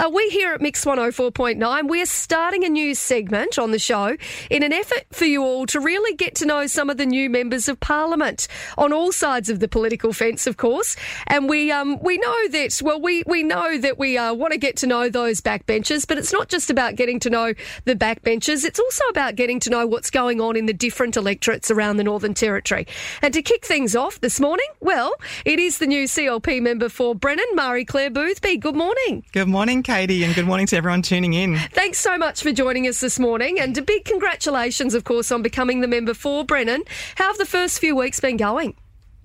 Uh, we here at Mix 104.9, we're starting a new segment on the show in an effort for you all to really get to know some of the new members of Parliament on all sides of the political fence, of course. And we um, we know that, well, we, we know that we uh, want to get to know those backbenchers, but it's not just about getting to know the backbenchers, it's also about getting to know what's going on in the different electorates around the Northern Territory. And to kick things off this morning, well, it is the new CLP member for Brennan, Marie Clare Boothby. Good morning. Good morning, Katie, and good morning to everyone tuning in. Thanks so much for joining us this morning, and a big congratulations, of course, on becoming the member for Brennan. How have the first few weeks been going?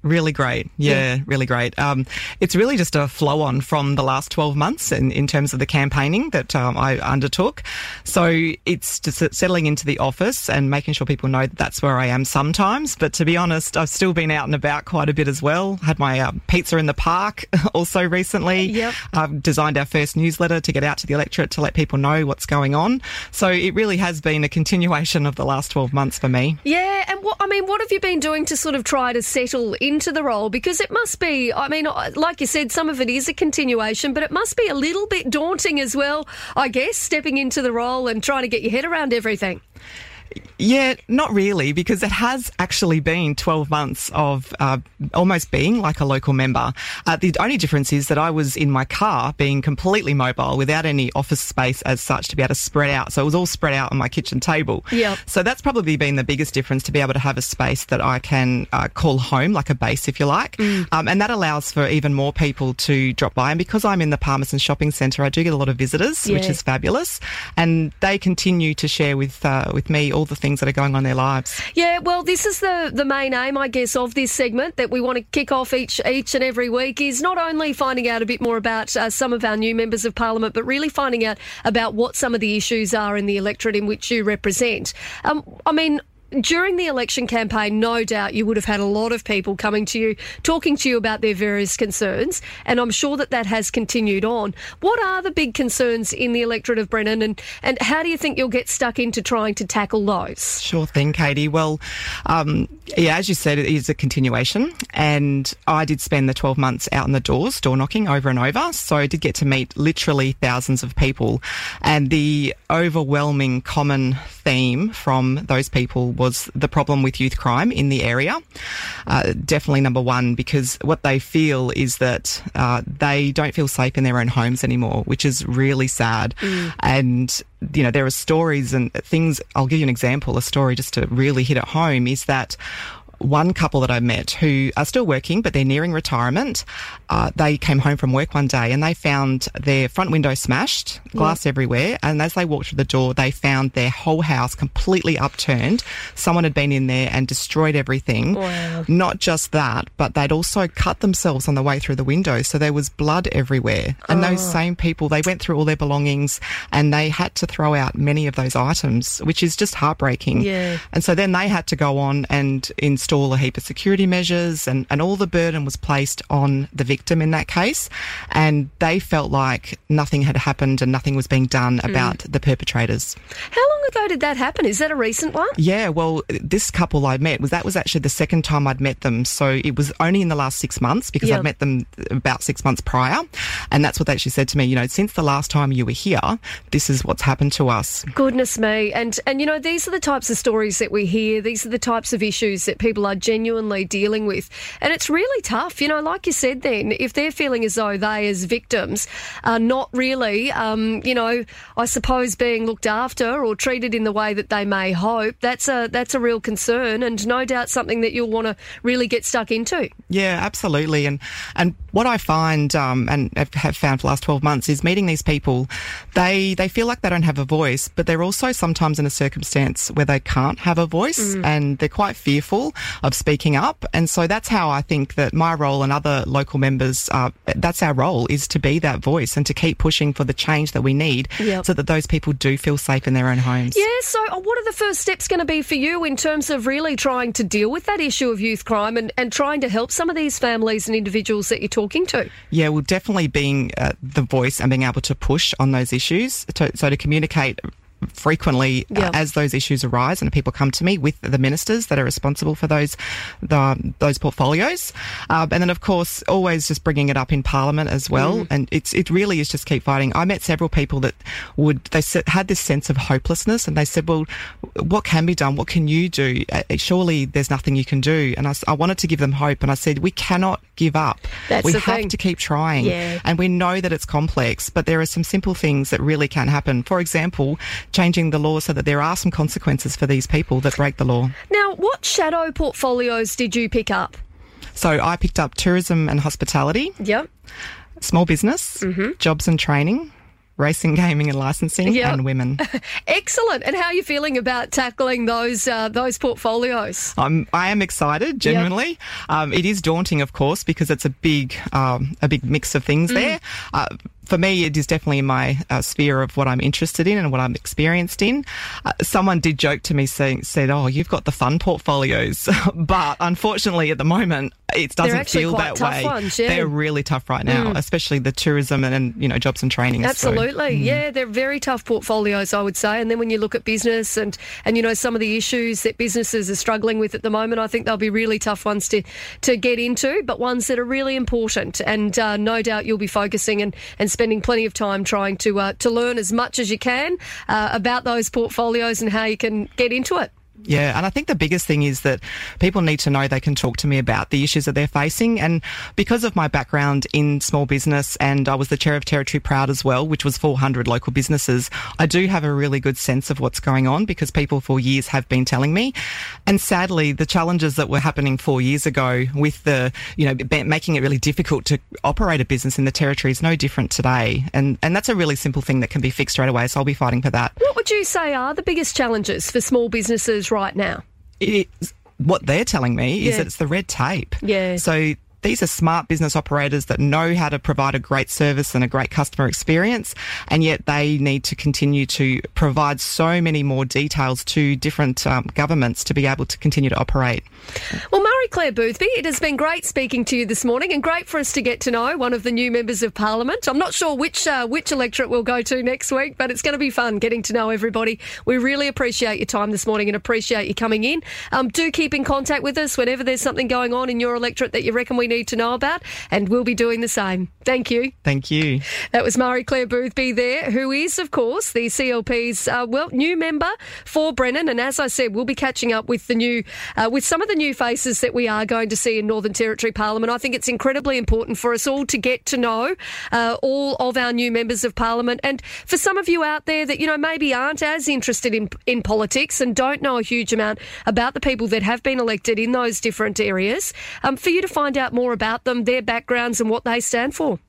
Really great. Yeah, yeah. really great. Um, it's really just a flow on from the last 12 months in, in terms of the campaigning that um, I undertook. So it's just settling into the office and making sure people know that that's where I am sometimes. But to be honest, I've still been out and about quite a bit as well. Had my uh, pizza in the park also recently. Yep. I've designed our first newsletter to get out to the electorate to let people know what's going on. So it really has been a continuation of the last 12 months for me. Yeah. What, I mean, what have you been doing to sort of try to settle into the role? Because it must be, I mean, like you said, some of it is a continuation, but it must be a little bit daunting as well, I guess, stepping into the role and trying to get your head around everything. Yeah, not really, because it has actually been 12 months of uh, almost being like a local member. Uh, the only difference is that I was in my car being completely mobile without any office space as such to be able to spread out. So it was all spread out on my kitchen table. Yeah. So that's probably been the biggest difference to be able to have a space that I can uh, call home, like a base, if you like. Mm. Um, and that allows for even more people to drop by. And because I'm in the Palmerston Shopping Centre, I do get a lot of visitors, yeah. which is fabulous. And they continue to share with uh, with me all the things that are going on in their lives. Yeah, well, this is the, the main aim, I guess, of this segment that we want to kick off each each and every week is not only finding out a bit more about uh, some of our new members of parliament, but really finding out about what some of the issues are in the electorate in which you represent. Um, I mean, during the election campaign, no doubt you would have had a lot of people coming to you, talking to you about their various concerns, and I'm sure that that has continued on. What are the big concerns in the electorate of Brennan, and, and how do you think you'll get stuck into trying to tackle those? Sure thing, Katie. Well, um, yeah, as you said, it is a continuation, and I did spend the 12 months out in the doors, door knocking over and over, so I did get to meet literally thousands of people, and the overwhelming common theme from those people was the problem with youth crime in the area. Uh, definitely number one, because what they feel is that uh, they don't feel safe in their own homes anymore, which is really sad. Mm. And you know, there are stories and things. I'll give you an example. A story just to really hit it home is that one couple that I met who are still working, but they're nearing retirement. Uh, they came home from work one day and they found their front window smashed, glass everywhere. And as they walked through the door, they found their whole house completely upturned. Someone had been in there and destroyed everything. Wow. Not just that, but they'd also cut themselves on the way through the window. So there was blood everywhere. And Oh. those same people, they went through all their belongings and they had to throw out many of those items, which is just heartbreaking. Yeah. And so then they had to go on and install a heap of security measures, and, and all the burden was placed on the victim in that case. And they felt like nothing had happened and nothing was being done mm. about the perpetrators. How ago did that happen? Is that a recent one? Yeah, well, this couple I met was that was actually the second time I'd met them. So it was only in the last six months because. I'd met them about six months prior. And that's what they actually said to me. You know, since the last time you were here, this is what's happened to us. Goodness me. And and you know, these are the types of stories that we hear. These are the types of issues that people are genuinely dealing with. And it's really tough. You know, like you said then, if they're feeling as though they as victims are not really um, you know, I suppose being looked after or treated in the way that they may hope, that's a that's a real concern and no doubt something that you'll want to really get stuck into. Yeah, absolutely. And and what I find um, and have- found for the last twelve months is meeting these people. They they feel like they don't have a voice, but they're also sometimes in a circumstance where they can't have a voice, and they're quite fearful of speaking up. And so that's how I think that my role and other local members, uh, that's our role, is to be that voice and to keep pushing for the change that we need, Yep. so that those people do feel safe in their own Yeah, so uh, what are the first steps going to be for you in terms of really trying to deal with that issue of youth crime and, and trying to help some of these families and individuals that you're talking to? Yeah, well, definitely being uh, the voice and being able to push on those issues. To, so to communicate frequently uh, Yeah. as those issues arise and people come to me with the ministers that are responsible for those the, those portfolios. Um, and then, of course, always just bringing it up in Parliament as well. Mm. And it's it really is just keep fighting. I met several people that would they had this sense of hopelessness, and they said, "Well, what can be done? What can you do? Uh, surely there's nothing you can do." And I, I wanted to give them hope, and I said, "We cannot give up. That's we have thing. to keep trying." Yeah. And we know that it's complex, but there are some simple things that really can happen. For example, changing the law so that there are some consequences for these people that break the law. Now, what shadow portfolios did you pick up? So I picked up tourism and hospitality, Yep. small business, jobs and training, racing, gaming and licensing, Yeah. and women. Excellent. And how are you feeling about tackling those uh, those portfolios? I'm, I am excited, genuinely. Um, it is daunting, of course, because it's a big, um, a big mix of things there. Uh, for me, it is definitely in my uh, sphere of what I'm interested in and what I'm experienced in. Uh, someone did joke to me saying, said, "Oh, you've got the fun portfolios," but unfortunately, at the moment, it doesn't feel that way. ones, yeah. They're really tough right now, especially the tourism and, and you know jobs and training. So- Absolutely, yeah, they're very tough portfolios, I would say. And then when you look at business and and you know some of the issues that businesses are struggling with at the moment, I think they'll be really tough ones to to get into, but ones that are really important. And uh, no doubt you'll be focusing and, and spending plenty of time trying to uh, to learn as much as you can uh, about those portfolios and how you can get into it. Yeah, and I think the biggest thing is that people need to know they can talk to me about the issues that they're facing. And because of my background in small business, and I was the chair of Territory Proud as well, which was 400 local businesses, I do have a really good sense of what's going on because people for years have been telling me. And sadly, the challenges that were happening four years ago with the, you know, making it really difficult to operate a business in the Territory is no different today. And, and that's a really simple thing that can be fixed straight away. So I'll be fighting for that. What would you say are the biggest challenges for small businesses right now? it is what they're telling me is Yeah. that it's the red tape. Yeah. So these are smart business operators that know how to provide a great service and a great customer experience, and yet they need to continue to provide so many more details to different um, governments to be able to continue to operate. Well, Marie Clare Boothby, it has been great speaking to you this morning, and great for us to get to know one of the new members of Parliament. I'm not sure which uh, which electorate we'll go to next week, but it's going to be fun getting to know everybody. We really appreciate your time this morning and appreciate you coming in. Um, do keep in contact with us whenever there's something going on in your electorate that you reckon we need to know about, and we'll be doing the same. Thank you. Thank you. That was Marie Clare Boothby there, who is, of course, the CLP's uh, well new member for Brennan. And as I said, we'll be catching up with the new, uh, with some of the new faces that we are going to see in Northern Territory Parliament. I think it's incredibly important for us all to get to know uh, all of our new members of Parliament. And for some of you out there that you know maybe aren't as interested in in politics and don't know a huge amount about the people that have been elected in those different areas, um, for you to find out more about them, their backgrounds, and what they stand for.